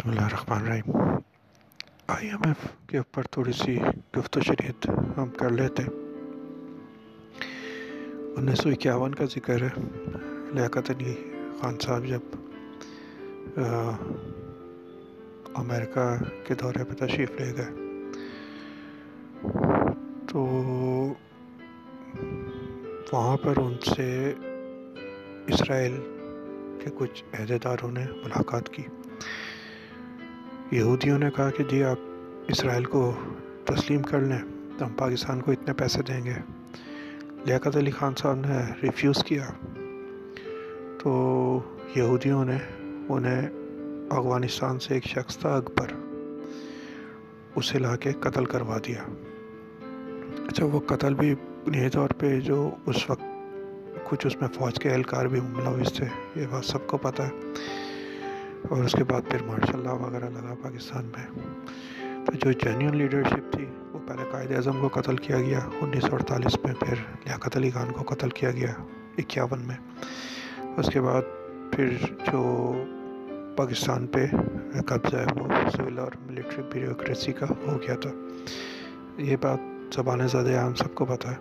بسم اللہ الرحمن الرحیم۔ آئی ایم ایف کے اوپر تھوڑی سی گفت و شریعت ہم کر لیتے انیس سو اکیاون کا ذکر ہے، لیاقت علی خان صاحب جب امریکہ کے دورے پہ تشریف لے گئے۔ تو وہاں پر ان سے اسرائیل کے کچھ عہدیداروں نے ملاقات کی۔ یہودیوں نے کہا کہ جی آپ اسرائیل کو تسلیم کر لیں، تو ہم پاکستان کو اتنے پیسے دیں گے۔ لیاقت علی خان صاحب نے ریفیوز کیا۔ تو یہودیوں نے انہیں افغانستان سے ایک شخص تھا، اکبر، اسے لا کے قتل کروا دیا۔ اچھا وہ قتل بھی بنیادی طور پہ جو اس وقت کچھ اس میں فوج کے اہلکار بھی ملوث تھے، یہ بات سب کو پتہ ہے۔ اور اس کے بعد پھر مارشاء اللہ وغیرہ لگا پاکستان میں۔ تو جو جینیون لیڈرشپ تھی، وہ پہلے قائد اعظم کو قتل کیا گیا، انیس سو اڑتالیس میں پھر لیاقت علی خان کو قتل کیا گیا، اکیاون میں۔ اس کے بعد پھر جو پاکستان پہ قبضہ ہے، وہ سول اور ملٹری بیوکریسی کا ہو گیا تھا۔ یہ بات زبان زیادہ عام سب کو پتہ ہے۔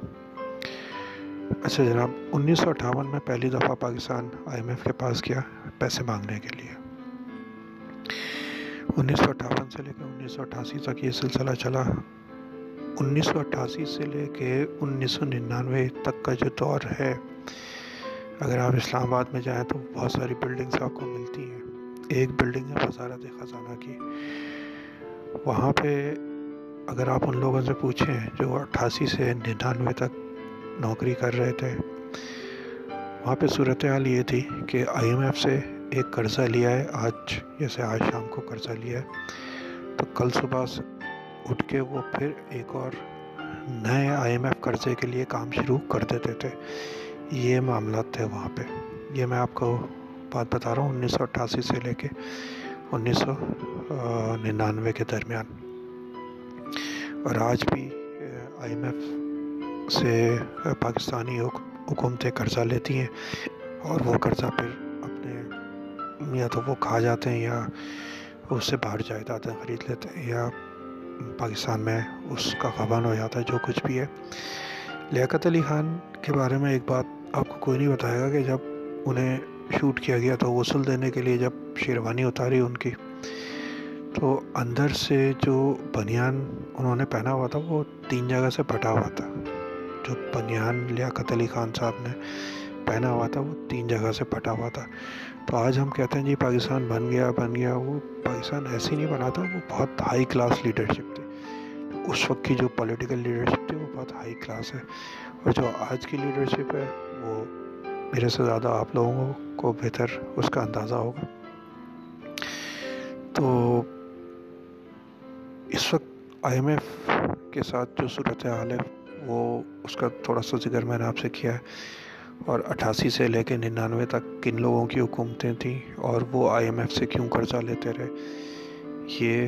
اچھا جناب، انیس سو اٹھاون میں پہلی دفعہ پاکستان آئی ایم ایف کے پاس گیا پیسے مانگنے کے لیے۔ انیس سو اٹھاون سے لے کے انیس سو اٹھاسی تک یہ سلسلہ چلا۔ انیس سو اٹھاسی سے لے کے انیس سو ننانوے تک کا جو دور ہے، اگر آپ اسلام آباد میں جائیں تو بہت ساری بلڈنگس آپ کو ملتی ہیں۔ ایک بلڈنگ ہے وزارت خزانہ کی۔ وہاں پہ اگر آپ ان لوگوں سے پوچھیں جو اٹھاسی سے ننانوے تک نوکری کر رہے تھے، وہاں پہ صورتحال یہ تھی کہ آئی ایم ایف سے ایک قرضہ لیا ہے، آج جیسے آج شام کو قرضہ لیا ہے۔ تو کل صبح اٹھ کے وہ پھر ایک اور نئے آئی ایم ایف قرضے کے لیے کام شروع کر دیتے تھے۔ یہ معاملات تھے وہاں پہ۔ یہ میں آپ کو بات بتا رہا ہوں، انیس سو اٹھاسی سے لے کے انیس سو ننانوے کے درمیان۔ اور آج بھی آئی ایم ایف سے پاکستانی حکومتیں قرضہ لیتی ہیں اور وہ قرضہ پھر یا تو وہ کھا جاتے ہیں یا اس سے باہر جائیدادیں خرید لیتے ہیں، یا پاکستان میں اس کا قبان ہو جاتا ہے، جو کچھ بھی ہے۔ لیاقت علی خان کے بارے میں ایک بات آپ کو کوئی نہیں بتائے گا کہ جب انہیں شوٹ کیا گیا تو غسل دینے کے لیے جب شیروانی اتاری ان کی، تو اندر سے جو بنیان انہوں نے پہنا ہوا تھا، وہ تین جگہ سے پھٹا ہوا تھا۔ جو بنیان لیاقت علی خان صاحب نے پہنا ہوا تھا، وہ تین جگہ سے پھٹا ہوا تھا۔ تو آج ہم کہتے ہیں جی پاکستان بن گیا بن گیا۔ وہ پاکستان ایسے نہیں بنا تھا، وہ بہت ہائی کلاس لیڈرشپ تھی۔ اس وقت کی جو پولیٹیکل لیڈرشپ تھی، وہ بہت ہائی کلاس ہے۔ اور جو آج کی لیڈرشپ ہے، وہ میرے سے زیادہ آپ لوگوں کو بہتر اس کا اندازہ ہوگا۔ تو اس وقت آئی ایم ایف کے ساتھ جو صورت حال ہے، وہ اس کا تھوڑا سا ذکر میں نے آپ سے کیا ہے۔ اور اٹھاسی سے لے کے ننانوے تک کن لوگوں کی حکومتیں تھیں اور وہ آئی ایم ایف سے کیوں قرضہ لیتے رہے؟ یہ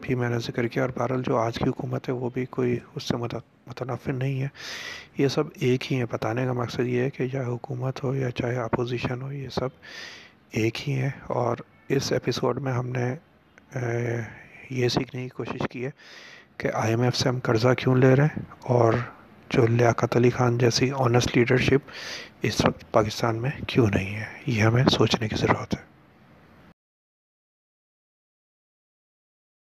بھی میں نے ذکر کیا اور بہرحال جو آج کی حکومت ہے وہ بھی کوئی اس سے متنفر نہیں ہے۔ یہ سب ایک ہی ہے بتانے کا مقصد یہ ہے کہ چاہے حکومت ہو یا چاہے اپوزیشن ہو، یہ سب ایک ہی ہے اور اس ایپیسوڈ میں ہم نے یہ سیکھنے کی کوشش کی ہے کہ آئی ایم ایف سے ہم قرضہ کیوں لے رہے ہیں اور جو لیاقت علی خان جیسی آنیسٹ لیڈرشپ اس وقت پاکستان میں کیوں نہیں ہے؟ یہ ہمیں سوچنے کی ضرورت ہے۔